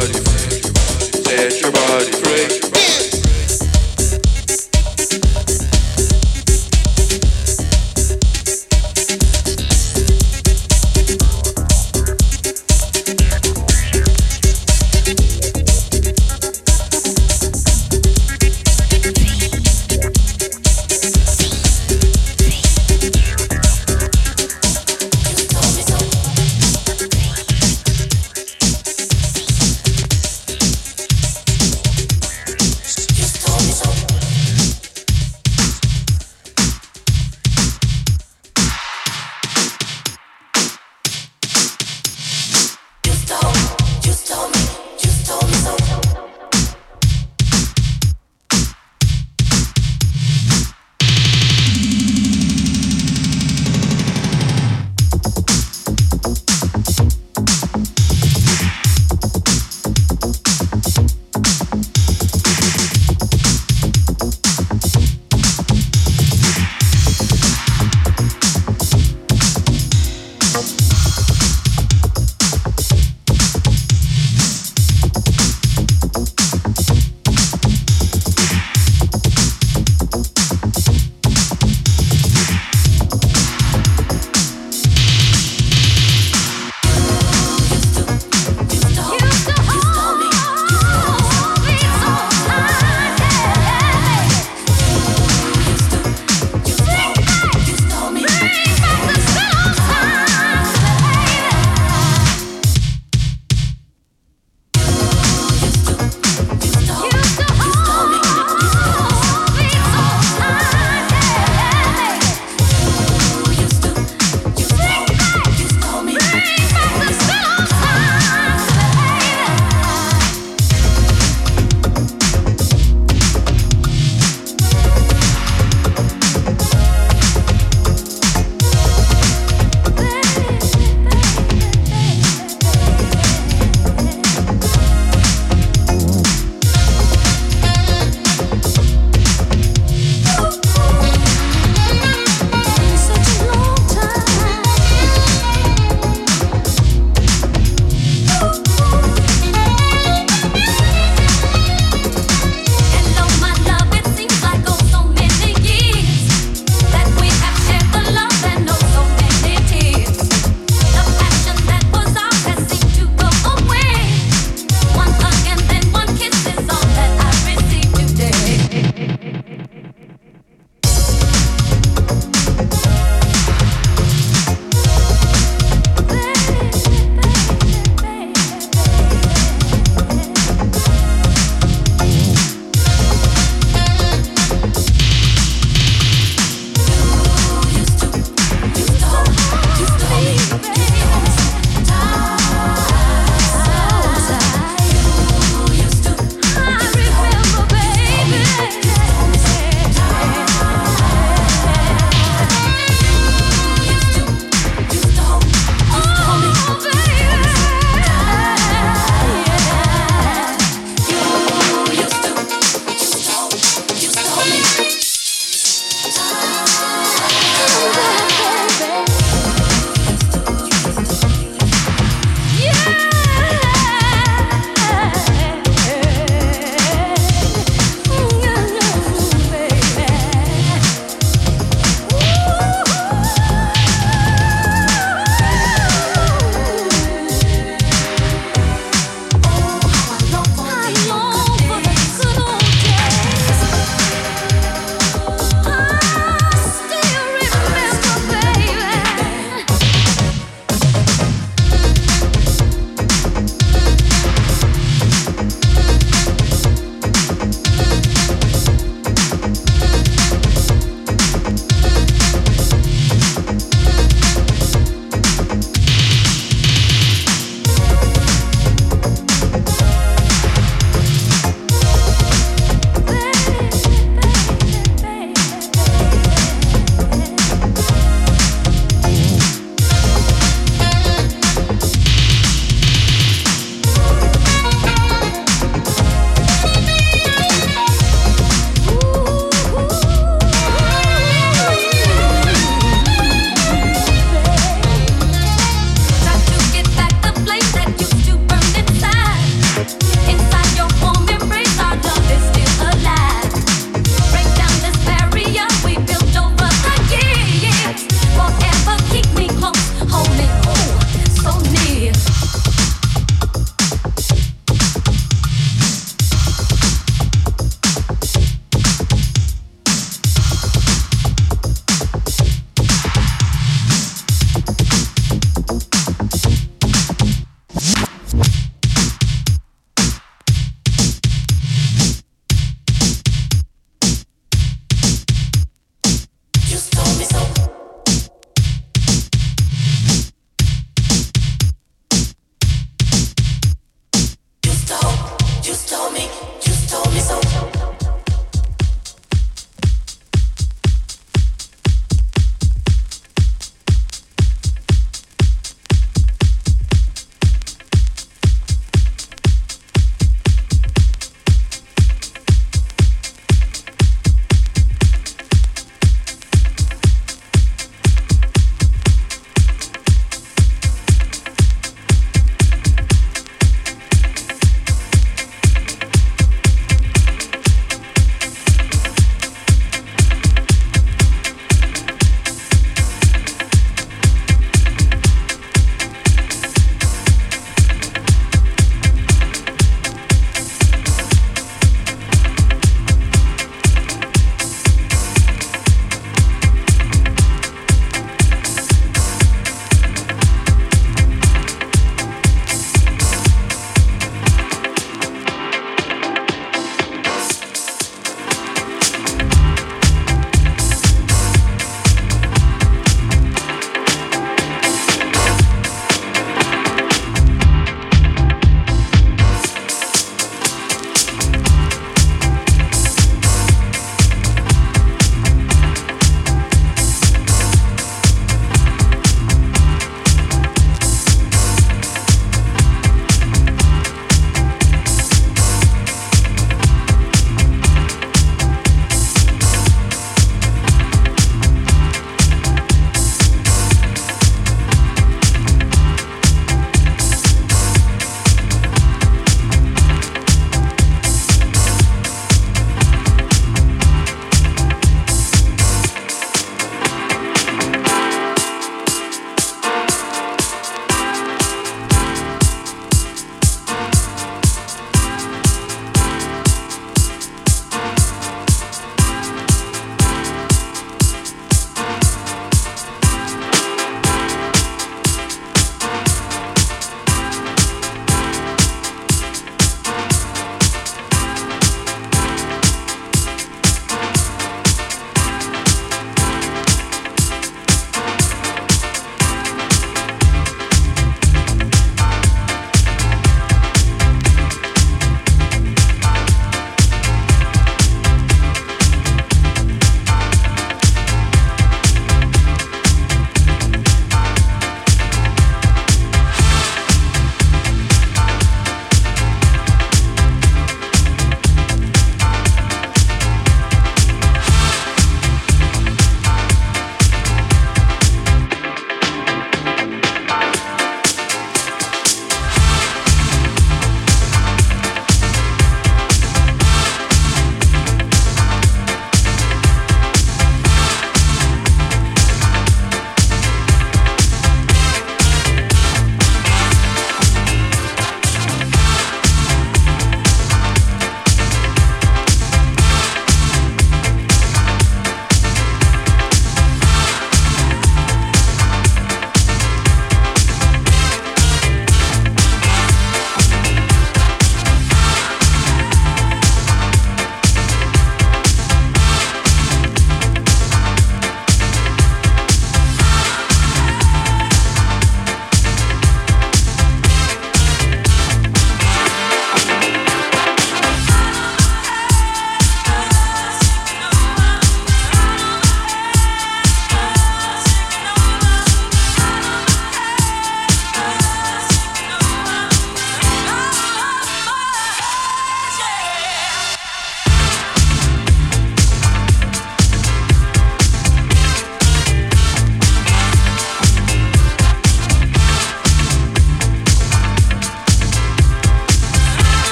body your body free.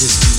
This